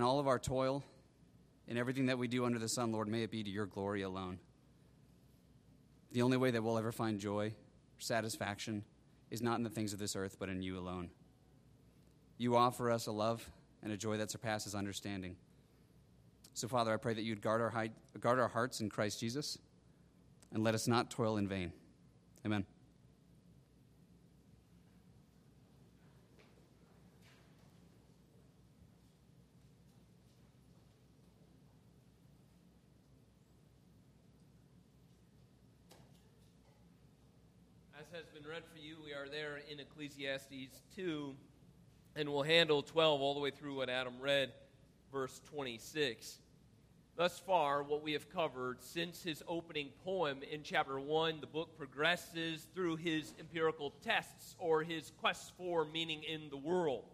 In all of our toil, in everything that we do under the sun, Lord, may it be to your glory alone. The only way that we'll ever find joy or satisfaction is not in the things of this earth, but in you alone. You offer us a love and a joy that surpasses understanding. So, Father, I pray that you'd guard our, guard our hearts in Christ Jesus and let us not toil in vain. Amen. has been read for you, we are there in Ecclesiastes 2, and we'll handle 12 all the way through what Adam read, verse 26. Thus far, what we have covered since his opening poem in chapter 1, the book progresses through his empirical tests or his quest for meaning in the world.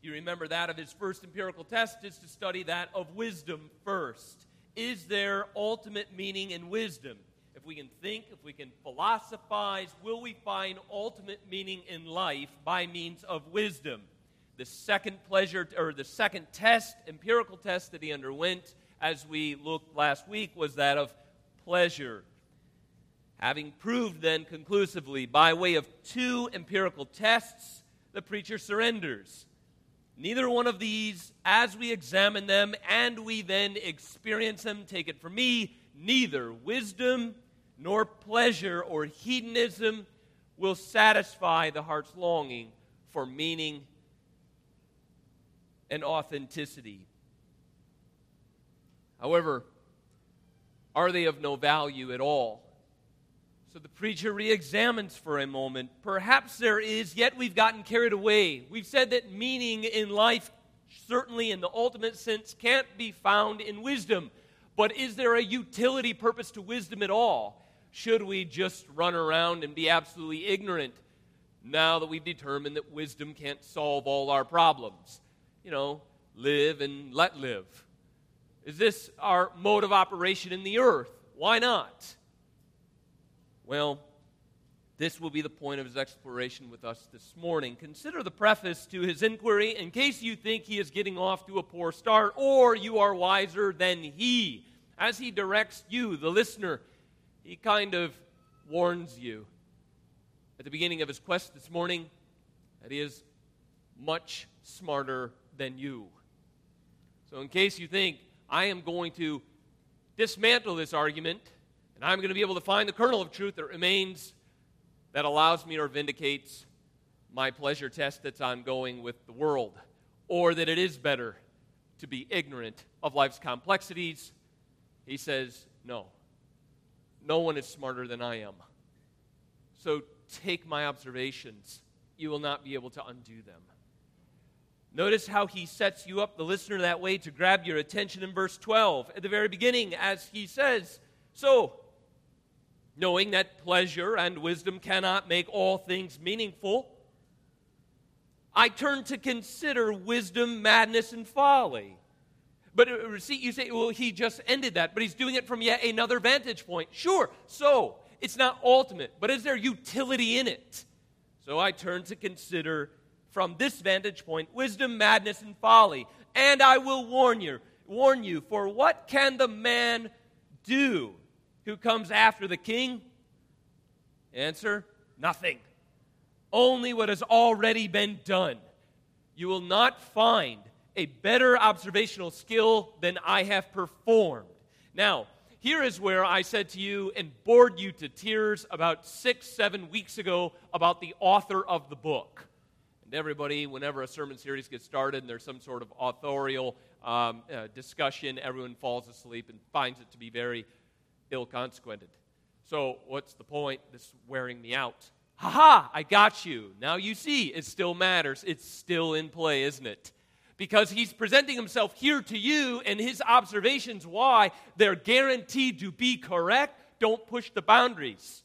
You remember that of his first empirical test is to study that of wisdom first. Is there ultimate meaning in wisdom? If we can think, if we can philosophize, will we find ultimate meaning in life by means of wisdom? The second pleasure, or the second test, empirical test that he underwent as we looked last week was that of pleasure. Having proved then conclusively by way of two empirical tests, the preacher surrenders. Neither one of these, as we examine them and we then experience them, take it from me, neither wisdom nor pleasure or hedonism will satisfy the heart's longing for meaning and authenticity. However, are they of no value at all? So the preacher re examines for a moment. Perhaps there is, yet we've gotten carried away. We've said that meaning in life, certainly in the ultimate sense, can't be found in wisdom. But is there a utility purpose to wisdom at all? Should we just run around and be absolutely ignorant now that we've determined that wisdom can't solve all our problems? You know, live and let live. Is this our mode of operation in the earth? Why not? Well, this will be the point of his exploration with us this morning. Consider the preface to his inquiry in case you think he is getting off to a poor start or you are wiser than he. As he directs you, the listener, he kind of warns you at the beginning of his quest this morning that he is much smarter than you. So, in case you think I am going to dismantle this argument and I'm going to be able to find the kernel of truth that remains that allows me or vindicates my pleasure test that's ongoing with the world, or that it is better to be ignorant of life's complexities, he says, no. No one is smarter than I am. So take my observations. You will not be able to undo them. Notice how he sets you up, the listener, that way to grab your attention in verse 12 at the very beginning, as he says, So, knowing that pleasure and wisdom cannot make all things meaningful, I turn to consider wisdom, madness, and folly. But uh, see, you say, well, he just ended that, but he's doing it from yet another vantage point. Sure, so it's not ultimate, but is there utility in it? So I turn to consider from this vantage point wisdom, madness, and folly. And I will warn you, warn you, for what can the man do who comes after the king? Answer nothing. Only what has already been done. You will not find a better observational skill than I have performed. Now, here is where I said to you and bored you to tears about six, seven weeks ago about the author of the book. And everybody, whenever a sermon series gets started and there's some sort of authorial um, uh, discussion, everyone falls asleep and finds it to be very ill consequented. So, what's the point? This is wearing me out. Ha ha, I got you. Now you see, it still matters. It's still in play, isn't it? Because he's presenting himself here to you and his observations why they're guaranteed to be correct. Don't push the boundaries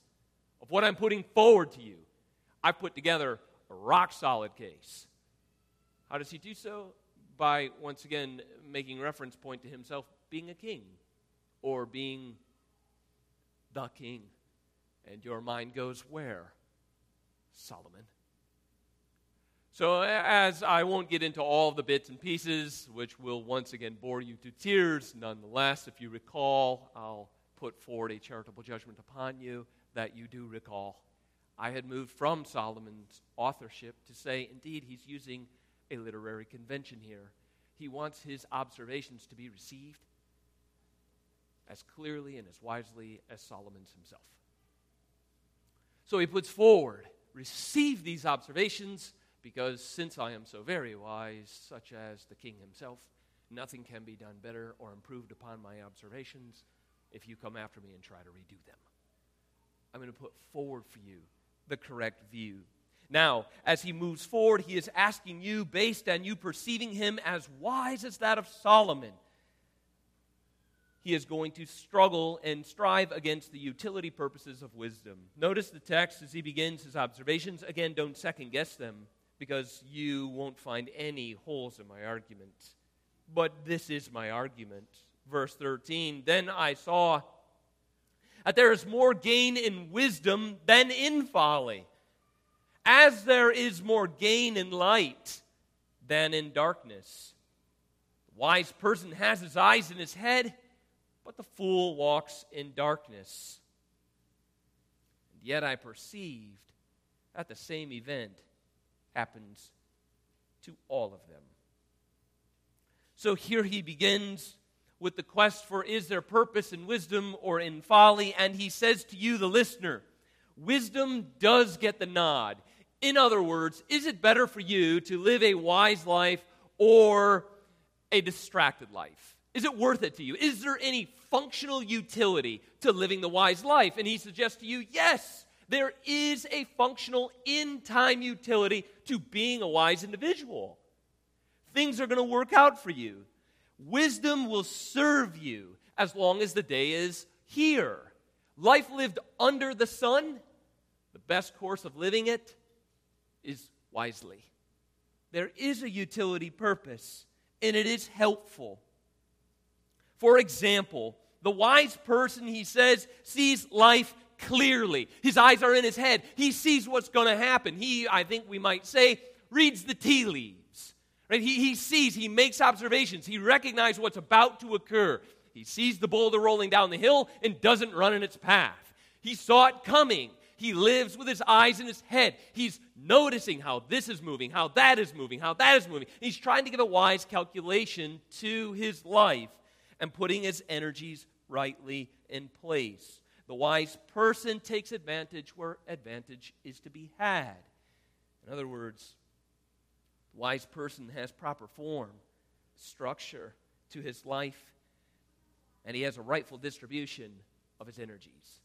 of what I'm putting forward to you. I've put together a rock solid case. How does he do so? By once again making reference point to himself being a king or being the king. And your mind goes where? Solomon. So, as I won't get into all the bits and pieces, which will once again bore you to tears, nonetheless, if you recall, I'll put forward a charitable judgment upon you that you do recall. I had moved from Solomon's authorship to say, indeed, he's using a literary convention here. He wants his observations to be received as clearly and as wisely as Solomon's himself. So he puts forward, receive these observations because since I am so very wise, such as the king himself, nothing can be done better or improved upon my observations if you come after me and try to redo them. I'm going to put forward for you the correct view. Now, as he moves forward, he is asking you, based on you perceiving him as wise as that of Solomon, he is going to struggle and strive against the utility purposes of wisdom. Notice the text as he begins his observations. Again, don't second guess them because you won't find any holes in my argument. But this is my argument. Verse 13 Then I saw that there is more gain in wisdom than in folly, as there is more gain in light than in darkness. The wise person has his eyes in his head, but the fool walks in darkness. And yet I perceived at the same event happens to all of them. So here he begins with the quest for is there purpose in wisdom or in folly? And he says to you, the listener, wisdom does get the nod. In other words, is it better for you to live a wise life or a distracted life? Is it worth it to you? Is there any functional utility to living the wise life? And he suggests to you, yes, there is a functional in time utility to being a wise individual. Things are going to work out for you. Wisdom will serve you as long as the day is here. Life lived under the sun, the best course of living it is wisely. There is a utility purpose, and it is helpful. For example, the wise person, he says, sees life clearly. His eyes are in his head. He sees what's going to happen. He, I think we might say, reads the tea leaves. Right? He, he sees, he makes observations, he recognizes what's about to occur. He sees the boulder rolling down the hill and doesn't run in its path. He saw it coming. He lives with his eyes in his head. He's noticing how this is moving, how that is moving, how that is moving. He's trying to give a wise calculation to his life and putting his energies rightly in place. The wise person takes advantage where advantage is to be had. In other words, the wise person has proper form, structure to his life, and he has a rightful distribution of his energies.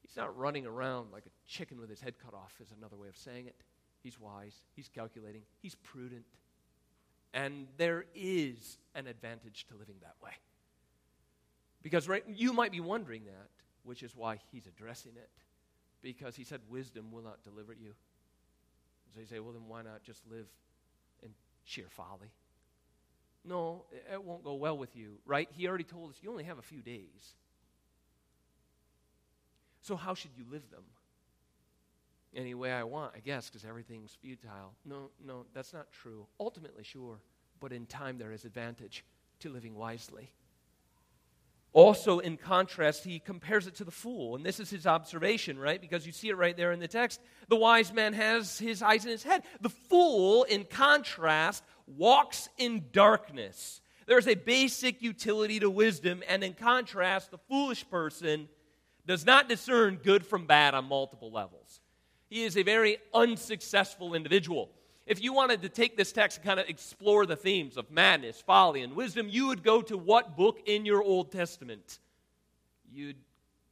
He's not running around like a chicken with his head cut off, is another way of saying it. He's wise, he's calculating, he's prudent. And there is an advantage to living that way. Because right, you might be wondering that which is why he's addressing it. Because he said, Wisdom will not deliver you. So you say, Well, then why not just live in sheer folly? No, it won't go well with you, right? He already told us you only have a few days. So, how should you live them? Any way I want, I guess, because everything's futile. No, no, that's not true. Ultimately, sure, but in time there is advantage to living wisely. Also, in contrast, he compares it to the fool. And this is his observation, right? Because you see it right there in the text. The wise man has his eyes in his head. The fool, in contrast, walks in darkness. There's a basic utility to wisdom, and in contrast, the foolish person does not discern good from bad on multiple levels. He is a very unsuccessful individual if you wanted to take this text and kind of explore the themes of madness, folly, and wisdom, you would go to what book in your Old Testament? You'd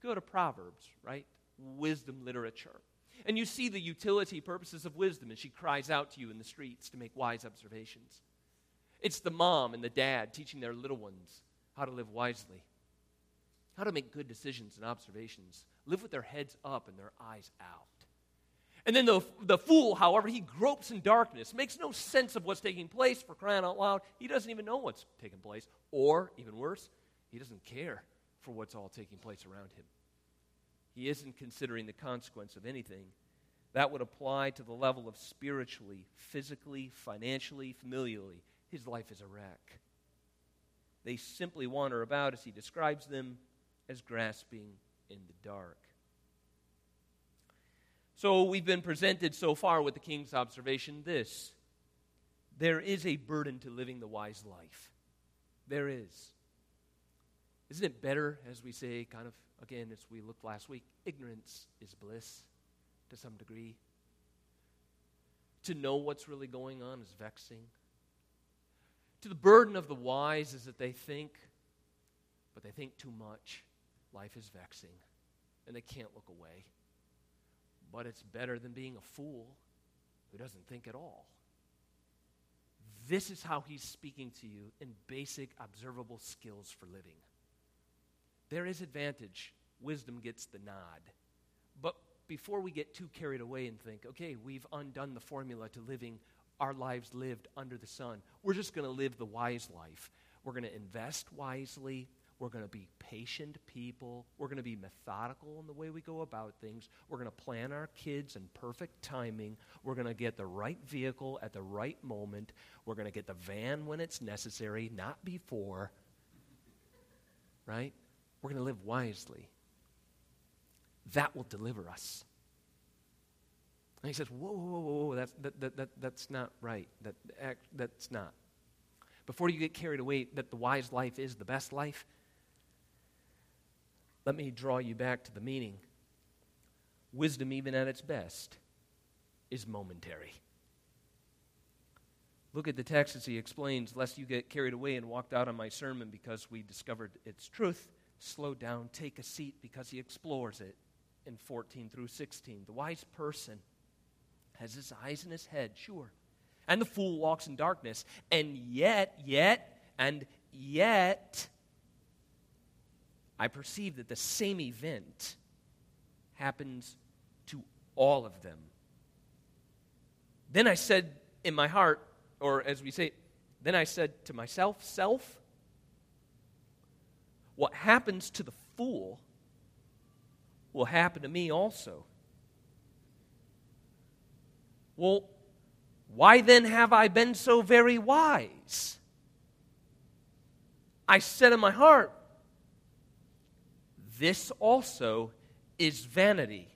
go to Proverbs, right? Wisdom literature. And you see the utility purposes of wisdom as she cries out to you in the streets to make wise observations. It's the mom and the dad teaching their little ones how to live wisely, how to make good decisions and observations, live with their heads up and their eyes out. And then the, the fool, however, he gropes in darkness, makes no sense of what's taking place for crying out loud. He doesn't even know what's taking place. Or, even worse, he doesn't care for what's all taking place around him. He isn't considering the consequence of anything That would apply to the level of spiritually, physically, financially, familially. His life is a wreck. They simply wander about, as he describes them, as grasping in the dark. So we've been presented so far with the king's observation this there is a burden to living the wise life. There is. Isn't it better, as we say, kind of again, as we looked last week, ignorance is bliss to some degree? To know what's really going on is vexing. To the burden of the wise is that they think, but they think too much. Life is vexing, and they can't look away. But it's better than being a fool who doesn't think at all. This is how he's speaking to you in basic, observable skills for living. There is advantage. Wisdom gets the nod. But before we get too carried away and think, okay, we've undone the formula to living our lives lived under the sun, we're just going to live the wise life. We're going to invest wisely. We're going to be patient people. We're going to be methodical in the way we go about things. We're going to plan our kids in perfect timing. We're going to get the right vehicle at the right moment. We're going to get the van when it's necessary, not before. Right? We're going to live wisely. That will deliver us. And he says, Whoa, whoa, whoa, whoa, that's, that, that, that, that's not right. That, that's not. Before you get carried away that the wise life is the best life, let me draw you back to the meaning. Wisdom, even at its best, is momentary. Look at the text as he explains, lest you get carried away and walked out on my sermon because we discovered its truth. Slow down, take a seat because he explores it in 14 through 16. The wise person has his eyes in his head, sure. And the fool walks in darkness. And yet, yet, and yet, I perceive that the same event happens to all of them. Then I said in my heart, or as we say, then I said to myself, Self, what happens to the fool will happen to me also. Well, why then have I been so very wise? I said in my heart, this also is vanity.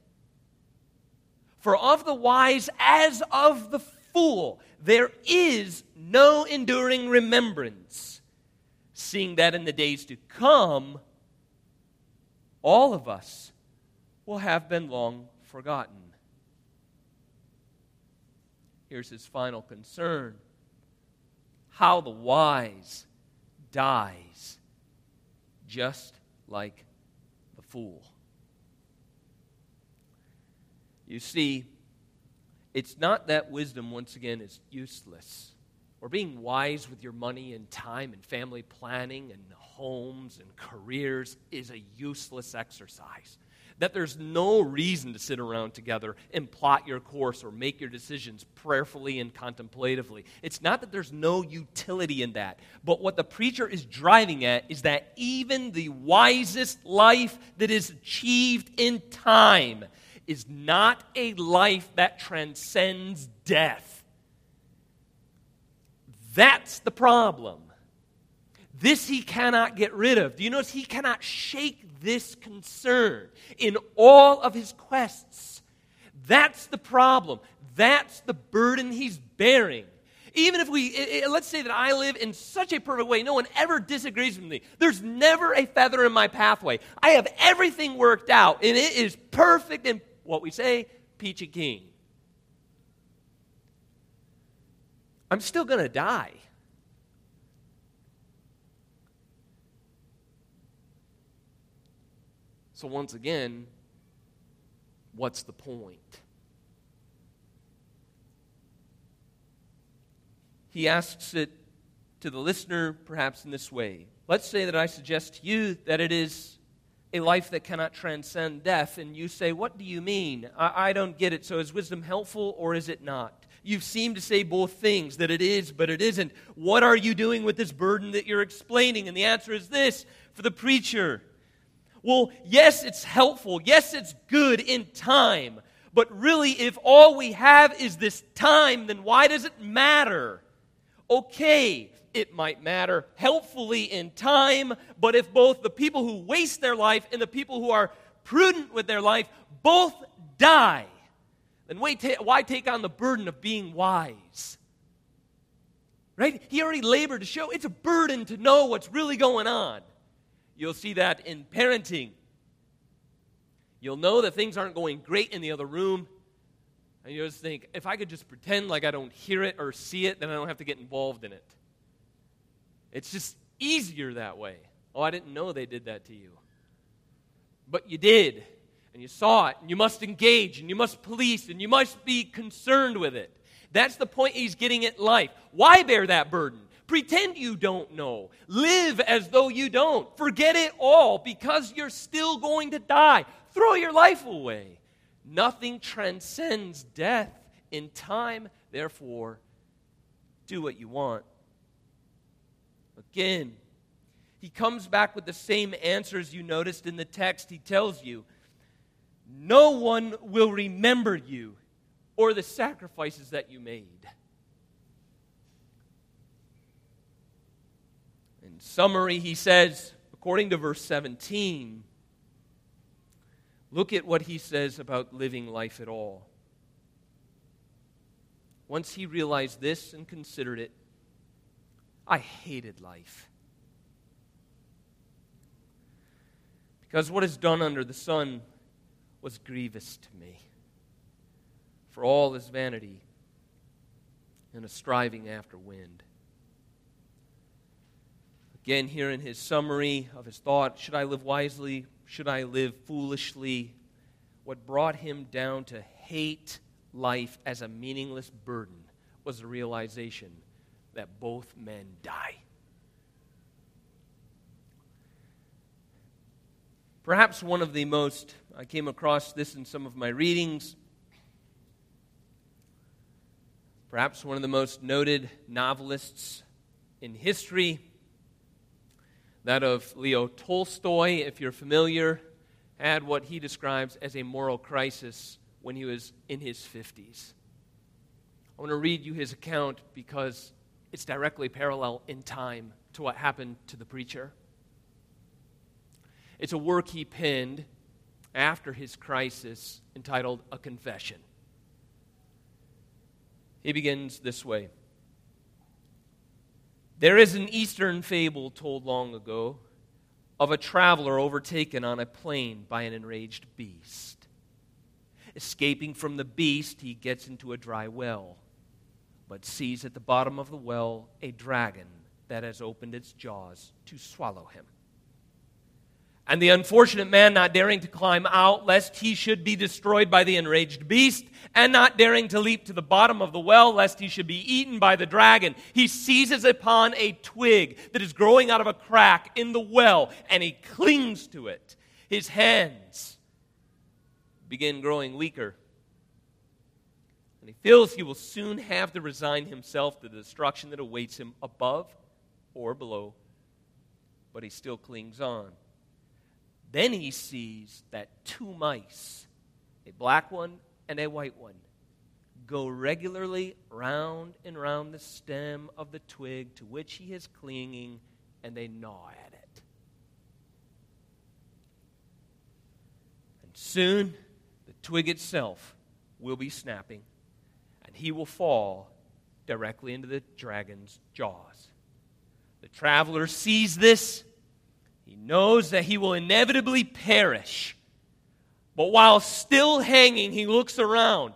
For of the wise as of the fool, there is no enduring remembrance, seeing that in the days to come, all of us will have been long forgotten. Here's his final concern how the wise dies, just like fool. You see, it's not that wisdom, once again, is useless, or being wise with your money and time and family planning and homes and careers is a useless exercise that there's no reason to sit around together and plot your course or make your decisions prayerfully and contemplatively. It's not that there's no utility in that, but what the preacher is driving at is that even the wisest life that is achieved in time is not a life that transcends death. That's the problem. This he cannot get rid of. Do you notice he cannot shake this concern in all of his quests? That's the problem. That's the burden he's bearing. Even if we, let's say that I live in such a perfect way, no one ever disagrees with me. There's never a feather in my pathway. I have everything worked out, and it is perfect and what we say, peachy keen. I'm still going to die. So, once again, what's the point? He asks it to the listener perhaps in this way. Let's say that I suggest to you that it is a life that cannot transcend death, and you say, What do you mean? I, I don't get it. So, is wisdom helpful or is it not? You seem to say both things that it is, but it isn't. What are you doing with this burden that you're explaining? And the answer is this for the preacher well, yes, it's helpful. Yes, it's good in time. But really, if all we have is this time, then why does it matter? Okay, it might matter helpfully in time, but if both the people who waste their life and the people who are prudent with their life both die, then why take on the burden of being wise? Right? He already labored to show it's a burden to know what's really going on. You'll see that in parenting. You'll know that things aren't going great in the other room. And you just think, if I could just pretend like I don't hear it or see it, then I don't have to get involved in it. It's just easier that way. Oh, I didn't know they did that to you. But you did, and you saw it, and you must engage, and you must police, and you must be concerned with it. That's the point he's getting at life. Why bear that burden? Pretend you don't know. Live as though you don't. Forget it all because you're still going to die. Throw your life away. Nothing transcends death in time, therefore, do what you want. Again, he comes back with the same answers you noticed in the text. He tells you, No one will remember you or the sacrifices that you made. In summary, he says, according to verse 17, look at what he says about living life at all. Once he realized this and considered it, I hated life. Because what is done under the sun was grievous to me for all is vanity and a striving after wind. Again, here in his summary of his thought should I live wisely? Should I live foolishly? What brought him down to hate life as a meaningless burden was the realization that both men die. Perhaps one of the most, I came across this in some of my readings, perhaps one of the most noted novelists in history, that of Leo Tolstoy, if you're familiar, had what he describes as a moral crisis when he was in his 50s. I want to read you his account because it's directly parallel in time to what happened to the preacher. It's a work he penned after his crisis entitled A Confession. He begins this way There is an Eastern fable told long ago of a traveler overtaken on a plain by an enraged beast. Escaping from the beast, he gets into a dry well, but sees at the bottom of the well a dragon that has opened its jaws to swallow him. And the unfortunate man, not daring to climb out lest he should be destroyed by the enraged beast, and not daring to leap to the bottom of the well lest he should be eaten by the dragon, he seizes upon a twig that is growing out of a crack in the well, and he clings to it. His hands begin growing weaker. And he feels he will soon have to resign himself to the destruction that awaits him above or below, but he still clings on. Then he sees that two mice, a black one and a white one, go regularly round and round the stem of the twig to which he is clinging, and they gnaw at it. And soon the twig itself will be snapping, and he will fall directly into the dragon's jaws. The traveler sees this he knows that he will inevitably perish. But while still hanging, he looks around.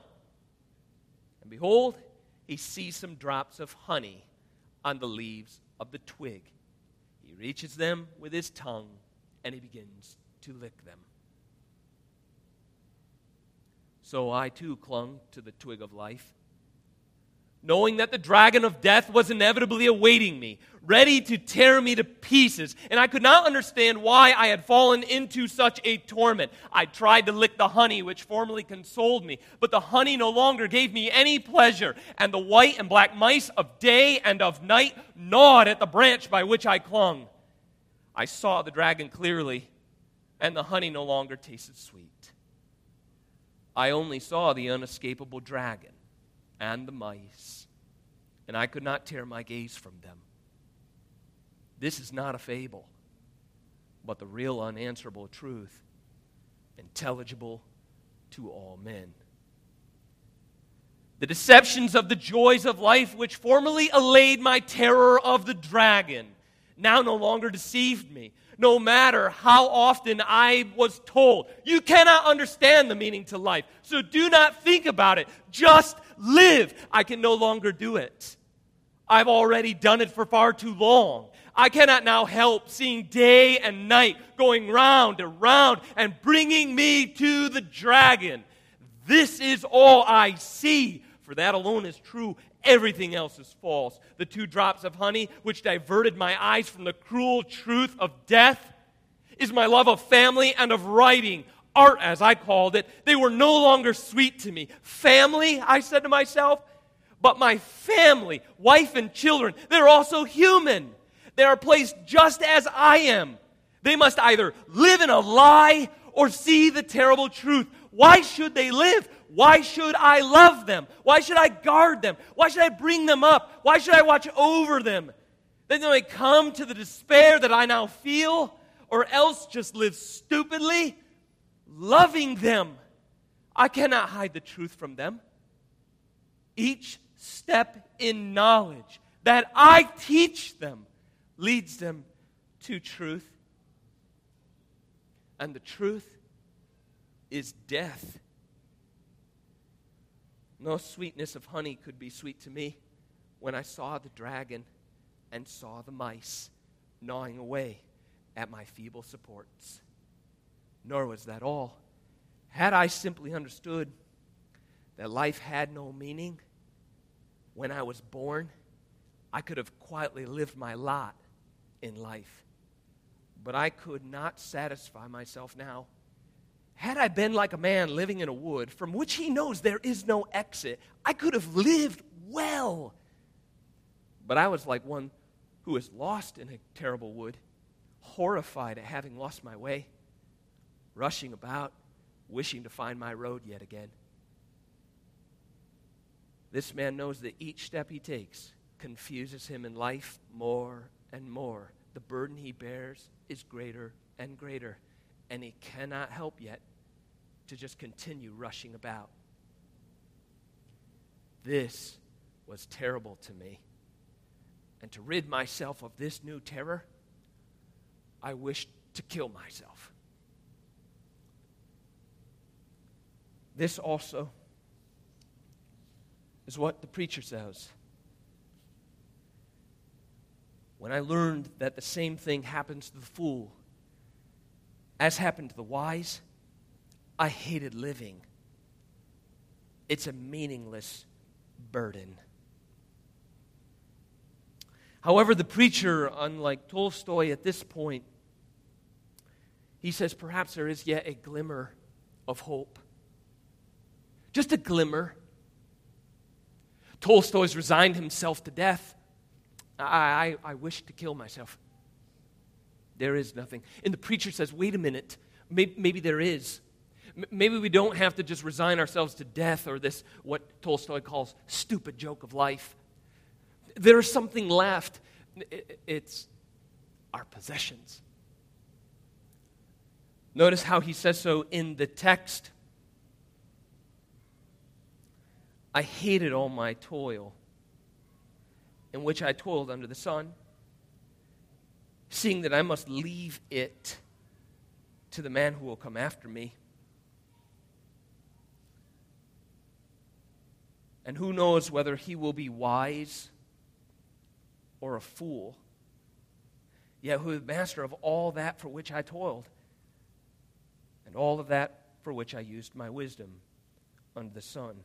And behold, he sees some drops of honey on the leaves of the twig. He reaches them with his tongue and he begins to lick them. So I too clung to the twig of life knowing that the dragon of death was inevitably awaiting me, ready to tear me to pieces. And I could not understand why I had fallen into such a torment. I tried to lick the honey, which formerly consoled me, but the honey no longer gave me any pleasure. And the white and black mice of day and of night gnawed at the branch by which I clung. I saw the dragon clearly, and the honey no longer tasted sweet. I only saw the unescapable dragon and the mice, and I could not tear my gaze from them. This is not a fable, but the real unanswerable truth, intelligible to all men. The deceptions of the joys of life, which formerly allayed my terror of the dragon, now no longer deceived me. No matter how often I was told, you cannot understand the meaning to life, so do not think about it. Just live. I can no longer do it. I've already done it for far too long. I cannot now help seeing day and night going round and round and bringing me to the dragon. This is all I see, for that alone is true. Everything else is false. The two drops of honey, which diverted my eyes from the cruel truth of death, is my love of family and of writing. Art, as I called it, they were no longer sweet to me. Family, I said to myself, but my family, wife and children, they're also human. They are placed just as I am. They must either live in a lie or see the terrible truth. Why should they live? Why should I love them? Why should I guard them? Why should I bring them up? Why should I watch over them? Then they come to the despair that I now feel, or else just live stupidly, loving them. I cannot hide the truth from them. Each step in knowledge that I teach them leads them to truth. And the truth is death. No sweetness of honey could be sweet to me when I saw the dragon and saw the mice gnawing away at my feeble supports. Nor was that all. Had I simply understood that life had no meaning when I was born, I could have quietly lived my lot in life. But I could not satisfy myself now had I been like a man living in a wood from which he knows there is no exit, I could have lived well. But I was like one who is lost in a terrible wood, horrified at having lost my way, rushing about, wishing to find my road yet again. This man knows that each step he takes confuses him in life more and more. The burden he bears is greater and greater, and he cannot help yet to just continue rushing about. This was terrible to me. And to rid myself of this new terror, I wished to kill myself. This also is what the preacher says. When I learned that the same thing happens to the fool as happened to the wise, I hated living. It's a meaningless burden. However, the preacher, unlike Tolstoy at this point, he says perhaps there is yet a glimmer of hope. Just a glimmer. Tolstoy's resigned himself to death. I, I, I wish to kill myself. There is nothing. And the preacher says, wait a minute, maybe, maybe there is. Maybe we don't have to just resign ourselves to death or this, what Tolstoy calls stupid joke of life. There's something left. It's our possessions. Notice how he says so in the text. I hated all my toil, in which I toiled under the sun, seeing that I must leave it to the man who will come after me. And who knows whether he will be wise or a fool? Yet who is master of all that for which I toiled, and all of that for which I used my wisdom under the sun.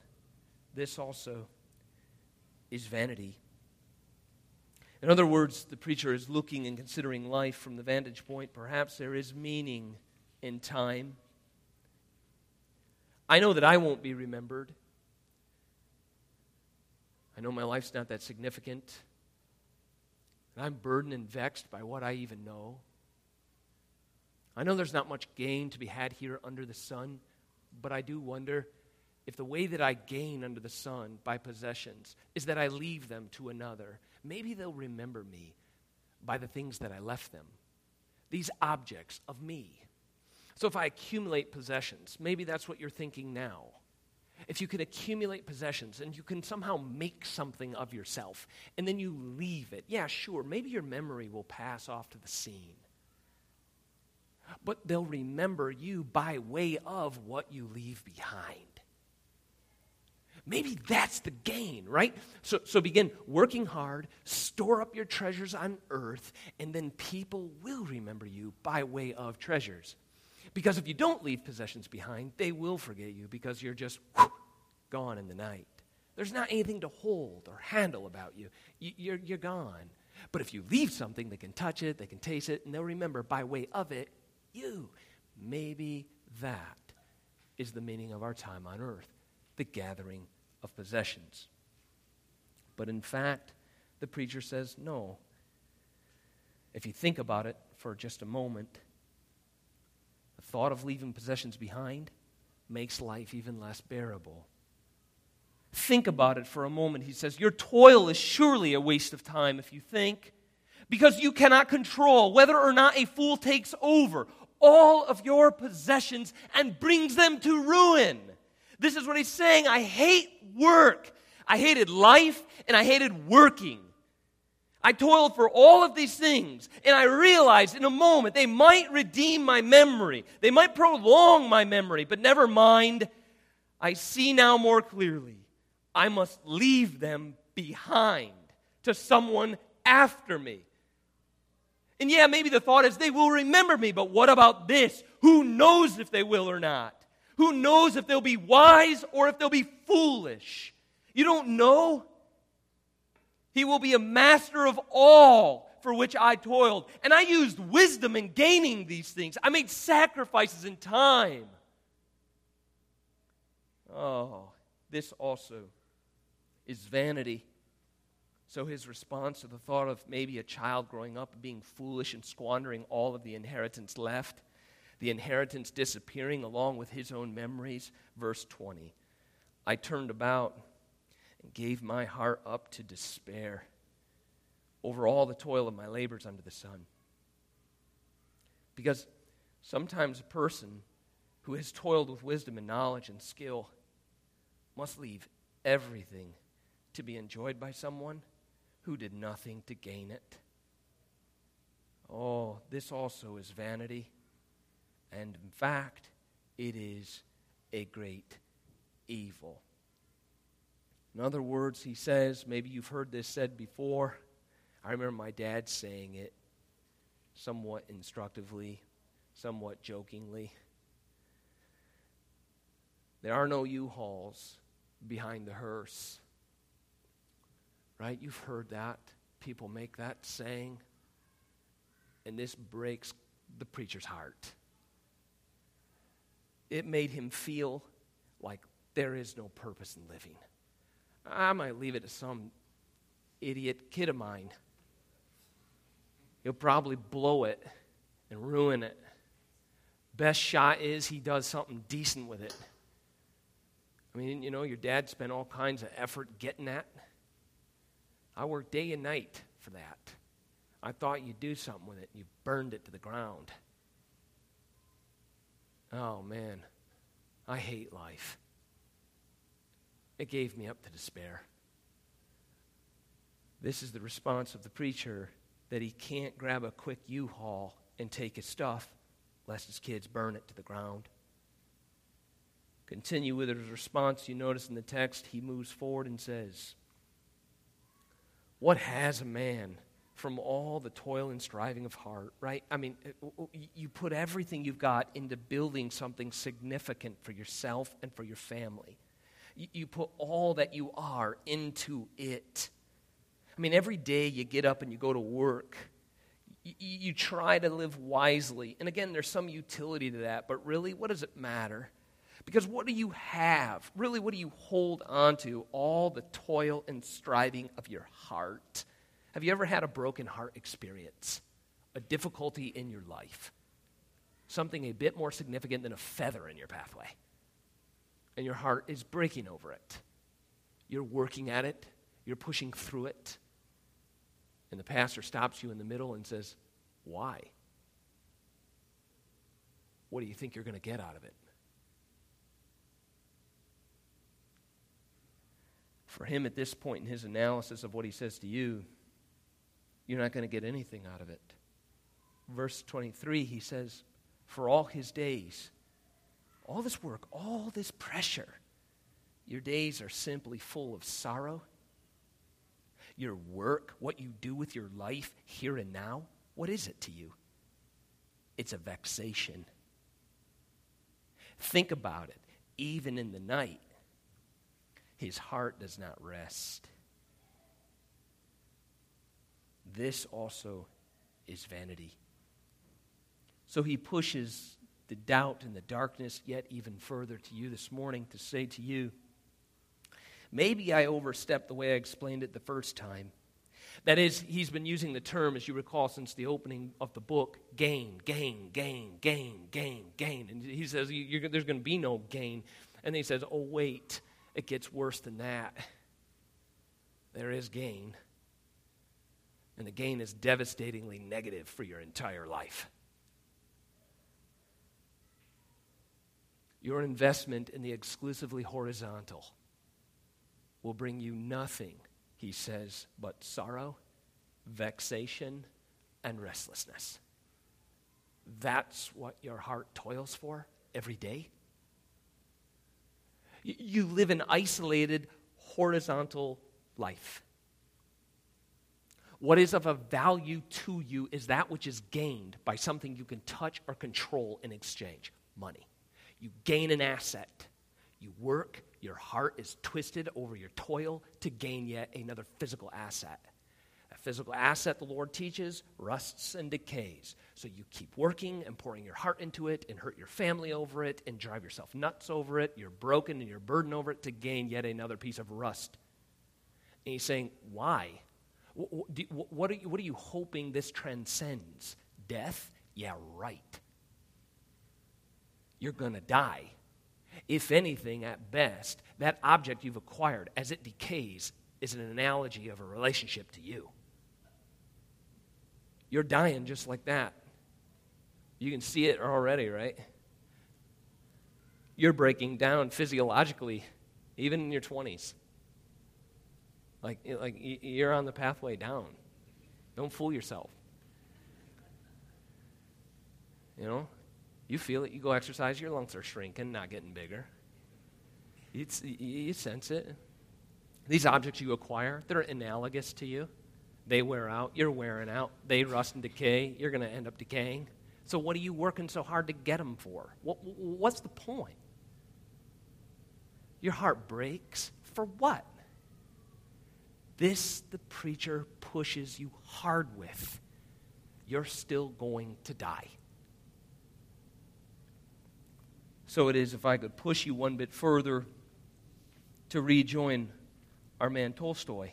This also is vanity. In other words, the preacher is looking and considering life from the vantage point. Perhaps there is meaning in time. I know that I won't be remembered. I know my life's not that significant. And I'm burdened and vexed by what I even know. I know there's not much gain to be had here under the sun, but I do wonder if the way that I gain under the sun by possessions is that I leave them to another, maybe they'll remember me by the things that I left them, these objects of me. So if I accumulate possessions, maybe that's what you're thinking now. If you can accumulate possessions and you can somehow make something of yourself and then you leave it, yeah, sure, maybe your memory will pass off to the scene. But they'll remember you by way of what you leave behind. Maybe that's the gain, right? So, so begin working hard, store up your treasures on earth, and then people will remember you by way of treasures. Because if you don't leave possessions behind, they will forget you because you're just gone in the night. There's not anything to hold or handle about you. You're, you're gone. But if you leave something, they can touch it, they can taste it, and they'll remember by way of it you. Maybe that is the meaning of our time on earth the gathering of possessions. But in fact, the preacher says no. If you think about it for just a moment, the thought of leaving possessions behind makes life even less bearable. Think about it for a moment. He says, Your toil is surely a waste of time if you think, because you cannot control whether or not a fool takes over all of your possessions and brings them to ruin. This is what he's saying. I hate work. I hated life and I hated working. I toiled for all of these things, and I realized in a moment they might redeem my memory. They might prolong my memory, but never mind. I see now more clearly. I must leave them behind to someone after me. And yeah, maybe the thought is they will remember me, but what about this? Who knows if they will or not? Who knows if they'll be wise or if they'll be foolish? You don't know. He will be a master of all for which I toiled. And I used wisdom in gaining these things. I made sacrifices in time. Oh, this also is vanity. So his response to the thought of maybe a child growing up being foolish and squandering all of the inheritance left the inheritance disappearing along with his own memories. Verse 20 I turned about and gave my heart up to despair over all the toil of my labors under the sun. Because sometimes a person who has toiled with wisdom and knowledge and skill must leave everything to be enjoyed by someone who did nothing to gain it. Oh, this also is vanity. And in fact, it is a great evil. In other words, he says, maybe you've heard this said before. I remember my dad saying it somewhat instructively, somewhat jokingly. There are no U hauls behind the hearse. Right? You've heard that. People make that saying. And this breaks the preacher's heart it made him feel like there is no purpose in living. I might leave it to some idiot kid of mine. He'll probably blow it and ruin it. Best shot is he does something decent with it. I mean, you know, your dad spent all kinds of effort getting that. I worked day and night for that. I thought you'd do something with it. You burned it to the ground. Oh, man, I hate life. It gave me up to despair. This is the response of the preacher that he can't grab a quick U haul and take his stuff lest his kids burn it to the ground. Continue with his response. You notice in the text, he moves forward and says, What has a man from all the toil and striving of heart, right? I mean, uh, you put everything you've got into building something significant for yourself and for your family. You put all that you are into it. I mean, every day you get up and you go to work, you try to live wisely. And again, there's some utility to that, but really, what does it matter? Because what do you have? Really, what do you hold on to? All the toil and striving of your heart. Have you ever had a broken heart experience? A difficulty in your life? Something a bit more significant than a feather in your pathway? and your heart is breaking over it. You're working at it, you're pushing through it. And the pastor stops you in the middle and says, Why? What do you think you're going to get out of it? For him, at this point in his analysis of what he says to you, you're not going to get anything out of it. Verse 23, he says, For all his days, all this work, all this pressure, your days are simply full of sorrow. Your work, what you do with your life here and now, what is it to you? It's a vexation. Think about it. Even in the night, his heart does not rest. This also is vanity. So he pushes the doubt and the darkness yet even further to you this morning to say to you, maybe I overstepped the way I explained it the first time. That is, he's been using the term, as you recall, since the opening of the book gain, gain, gain, gain, gain, gain. And he says there's going to be no gain. And then he says, oh, wait, it gets worse than that. There is gain. And the gain is devastatingly negative for your entire life. Your investment in the exclusively horizontal will bring you nothing, he says, but sorrow, vexation, and restlessness. That's what your heart toils for every day. You live an isolated, horizontal life. What is of a value to you is that which is gained by something you can touch or control in exchange money. You gain an asset. You work, your heart is twisted over your toil to gain yet another physical asset. A physical asset, the Lord teaches, rusts and decays. So you keep working and pouring your heart into it and hurt your family over it and drive yourself nuts over it. You're broken and you're burdened over it to gain yet another piece of rust. And he's saying, why? What are you, what are you hoping this transcends? Death? Yeah, right. You're going to die. If anything, at best, that object you've acquired, as it decays, is an analogy of a relationship to you. You're dying just like that. You can see it already, right? You're breaking down physiologically, even in your 20s. Like, like you're on the pathway down. Don't fool yourself. You know, you feel it. You go exercise, your lungs are shrinking, not getting bigger. It's, you sense it. These objects you acquire, they're analogous to you. They wear out, you're wearing out. They rust and decay, you're going to end up decaying. So, what are you working so hard to get them for? What, what's the point? Your heart breaks for what? This, the preacher pushes you hard with. You're still going to die. So it is if I could push you one bit further to rejoin our man Tolstoy,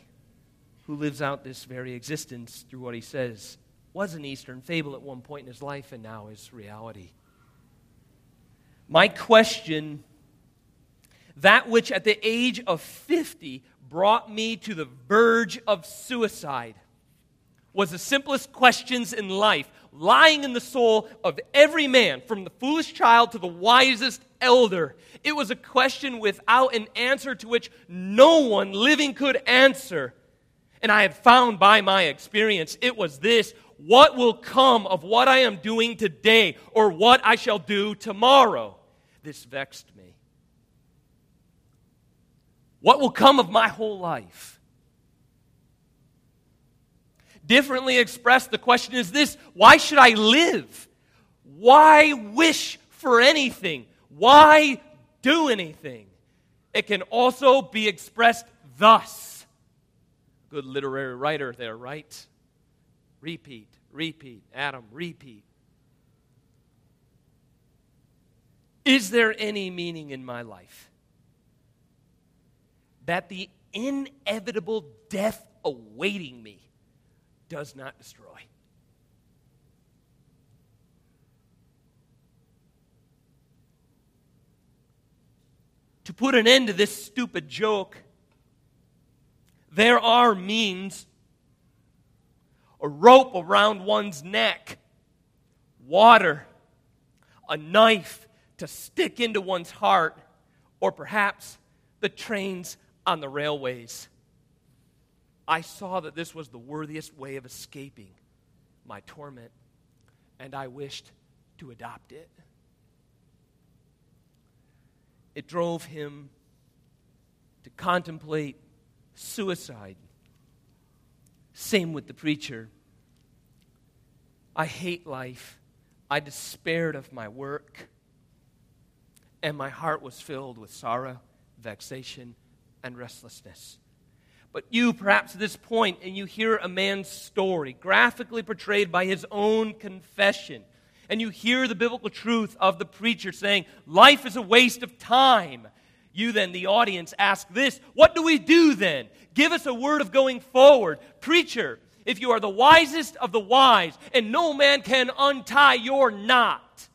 who lives out this very existence through what he says was an Eastern fable at one point in his life and now is reality. My question that which at the age of 50 brought me to the verge of suicide was the simplest questions in life, lying in the soul of every man, from the foolish child to the wisest elder. It was a question without an answer to which no one living could answer. And I had found by my experience it was this what will come of what I am doing today or what I shall do tomorrow? This vexed. What will come of my whole life? Differently expressed, the question is this why should I live? Why wish for anything? Why do anything? It can also be expressed thus. Good literary writer there, right? Repeat, repeat, Adam, repeat. Is there any meaning in my life? That the inevitable death awaiting me does not destroy. to put an end to this stupid joke, there are means a rope around one's neck, water, a knife to stick into one's heart, or perhaps the trains on the railways. I saw that this was the worthiest way of escaping my torment, and I wished to adopt it. It drove him to contemplate suicide. Same with the preacher. I hate life. I despaired of my work, and my heart was filled with sorrow, vexation, and restlessness. But you, perhaps at this point, and you hear a man's story, graphically portrayed by his own confession, and you hear the biblical truth of the preacher saying, Life is a waste of time. You then, the audience, ask this What do we do then? Give us a word of going forward. Preacher, if you are the wisest of the wise, and no man can untie your knot,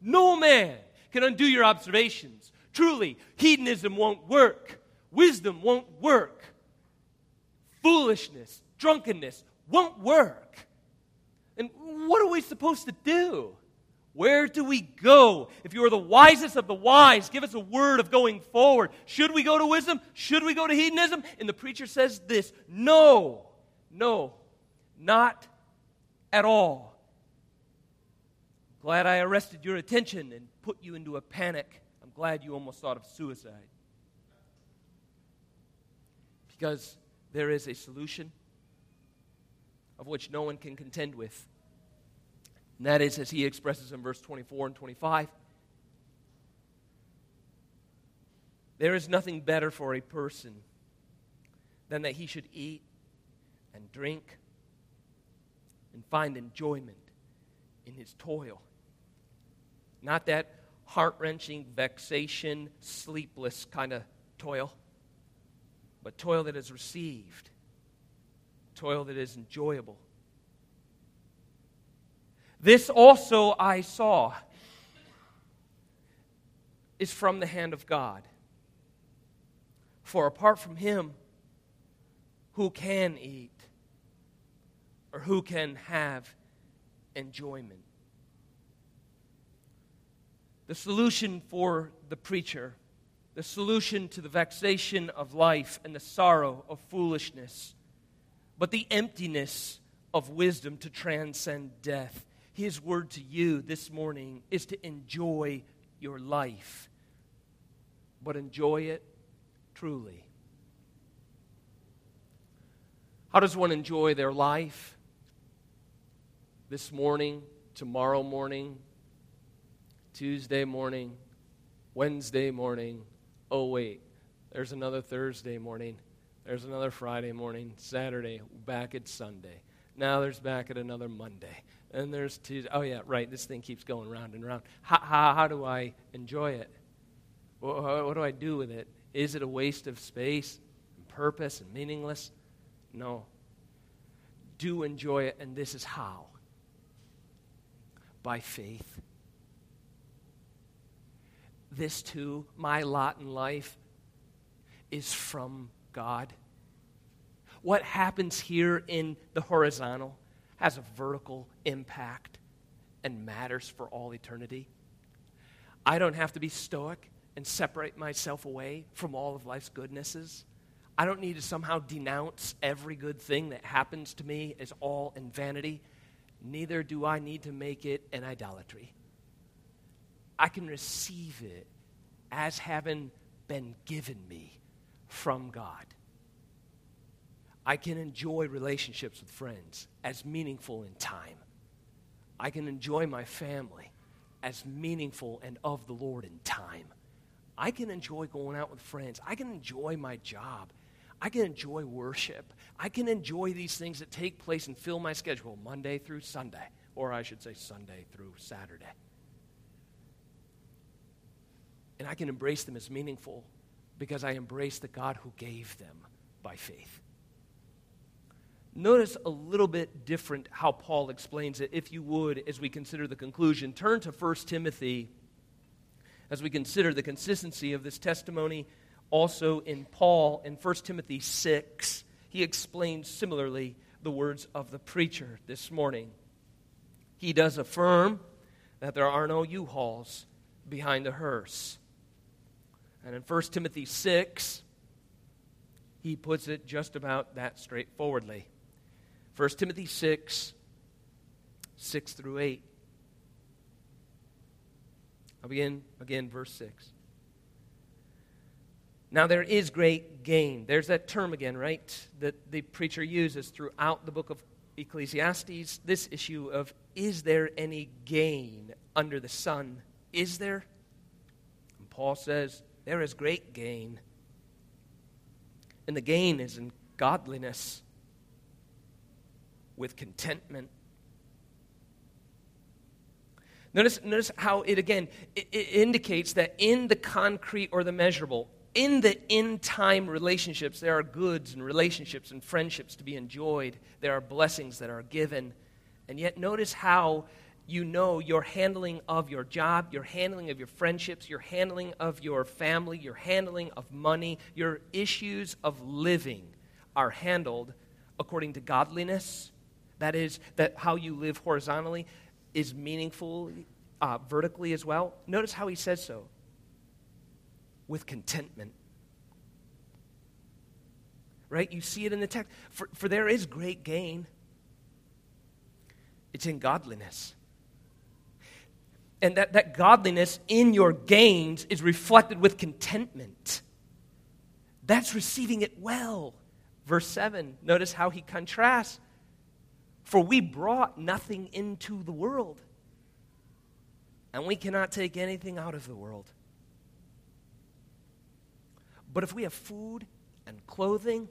no man can undo your observations. Truly, hedonism won't work, wisdom won't work foolishness, drunkenness won't work. And what are we supposed to do? Where do we go? If you are the wisest of the wise, give us a word of going forward. Should we go to wisdom? Should we go to hedonism? And the preacher says this no, no, not at all. Glad I arrested your attention and put you into a panic. I'm glad you almost thought of suicide. Because there is a solution of which no one can contend with. And that is, as he expresses in verse 24 and 25, there is nothing better for a person than that he should eat and drink and find enjoyment in his toil. Not that heart wrenching, vexation, sleepless kind of toil but toil that is received, toil that is enjoyable. This also I saw is from the hand of God. For apart from Him, who can eat or who can have enjoyment? The solution for the preacher the solution to the vexation of life and the sorrow of foolishness, but the emptiness of wisdom to transcend death. His word to you this morning is to enjoy your life, but enjoy it truly. How does one enjoy their life? This morning, tomorrow morning, Tuesday morning, Wednesday morning, oh, wait, there's another Thursday morning. There's another Friday morning, Saturday, back at Sunday. Now there's back at another Monday. And there's Tuesday. Oh, yeah, right. This thing keeps going round and round. How, how, how do I enjoy it? What, what do I do with it? Is it a waste of space and purpose and meaningless? No. Do enjoy it, and this is how by faith this too, my lot in life, is from God. What happens here in the horizontal has a vertical impact and matters for all eternity. I don't have to be stoic and separate myself away from all of life's goodnesses. I don't need to somehow denounce every good thing that happens to me as all in vanity. Neither do I need to make it an idolatry. I can receive it as having been given me from God. I can enjoy relationships with friends as meaningful in time. I can enjoy my family as meaningful and of the Lord in time. I can enjoy going out with friends. I can enjoy my job. I can enjoy worship. I can enjoy these things that take place and fill my schedule Monday through Sunday, or I should say Sunday through Saturday and I can embrace them as meaningful because I embrace the God who gave them by faith. Notice a little bit different how Paul explains it, if you would, as we consider the conclusion. Turn to 1 Timothy as we consider the consistency of this testimony also in Paul in 1 Timothy 6. He explains similarly the words of the preacher this morning. He does affirm that there are no U hauls behind the hearse. And in 1 Timothy 6, he puts it just about that straightforwardly. 1 Timothy 6, 6 through 8. I'll begin again, verse 6. Now, there is great gain. There's that term again, right? That the preacher uses throughout the book of Ecclesiastes. This issue of is there any gain under the sun? Is there? And Paul says, there is great gain. And the gain is in godliness with contentment. Notice, notice how it again it, it indicates that in the concrete or the measurable, in the in time relationships, there are goods and relationships and friendships to be enjoyed. There are blessings that are given. And yet, notice how you know your handling of your job, your handling of your friendships, your handling of your family, your handling of money, your issues of living are handled according to godliness. That is, that how you live horizontally is meaningful uh, vertically as well. Notice how he says so with contentment. Right? You see it in the text. For, for there is great gain, it's in godliness. And that, that godliness in your gains is reflected with contentment. That's receiving it well. Verse 7, notice how he contrasts. For we brought nothing into the world, and we cannot take anything out of the world. But if we have food and clothing,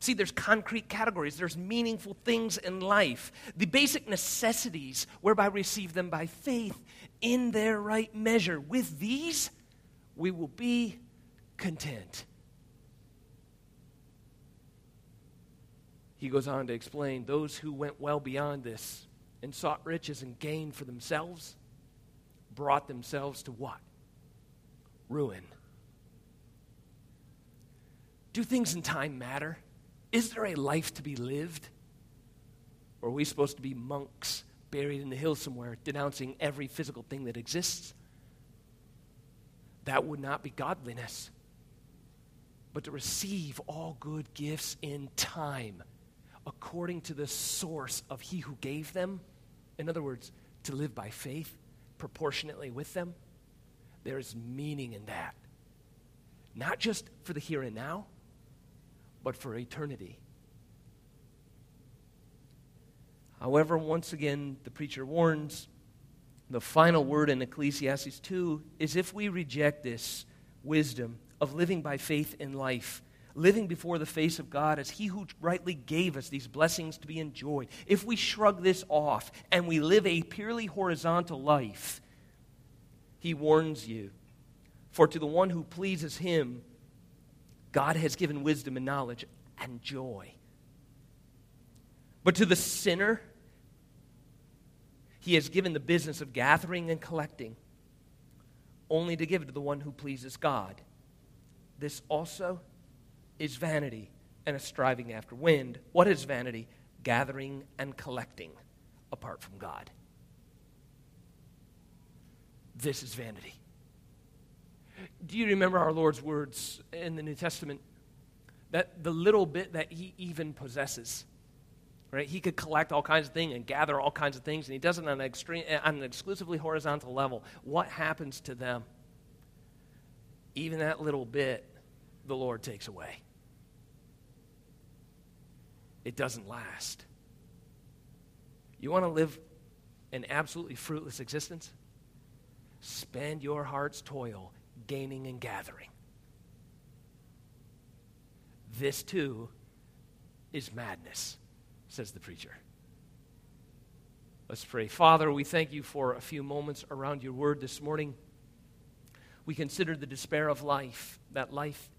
see, there's concrete categories, there's meaningful things in life, the basic necessities whereby we receive them by faith in their right measure. With these, we will be content. He goes on to explain those who went well beyond this and sought riches and gain for themselves brought themselves to what? Ruin. Do things in time matter? Is there a life to be lived? Or are we supposed to be monks buried in the hills somewhere, denouncing every physical thing that exists? That would not be godliness. But to receive all good gifts in time, according to the source of He who gave them, in other words, to live by faith proportionately with them, there is meaning in that. Not just for the here and now, but for eternity. However, once again, the preacher warns the final word in Ecclesiastes 2 is if we reject this wisdom of living by faith in life, living before the face of God as He who rightly gave us these blessings to be enjoyed, if we shrug this off and we live a purely horizontal life, He warns you. For to the one who pleases Him, God has given wisdom and knowledge and joy. But to the sinner, he has given the business of gathering and collecting, only to give it to the one who pleases God. This also is vanity and a striving after wind. What is vanity? Gathering and collecting apart from God. This is vanity. Do you remember our Lord's words in the New Testament? That the little bit that he even possesses, right? He could collect all kinds of things and gather all kinds of things, and he does it on an, extreme, on an exclusively horizontal level. What happens to them? Even that little bit, the Lord takes away. It doesn't last. You want to live an absolutely fruitless existence? Spend your heart's toil gaining and gathering. This too is madness, says the preacher. Let's pray. Father, we thank you for a few moments around your word this morning. We consider the despair of life, that life,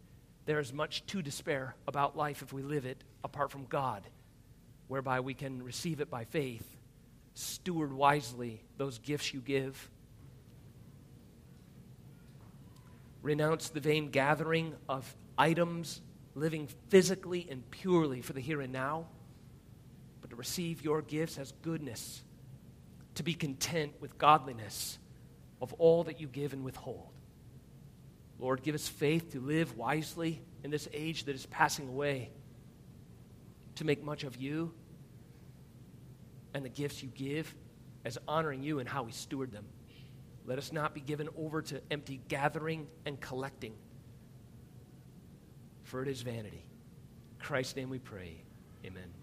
there is much to despair about life if we live it apart from God, whereby we can receive it by faith, steward wisely those gifts you give renounce the vain gathering of items, living physically and purely for the here and now, but to receive your gifts as goodness, to be content with godliness of all that you give and withhold. Lord, give us faith to live wisely in this age that is passing away, to make much of you and the gifts you give as honoring you and how we steward them. Let us not be given over to empty gathering and collecting, for it is vanity. In Christ's name we pray. Amen.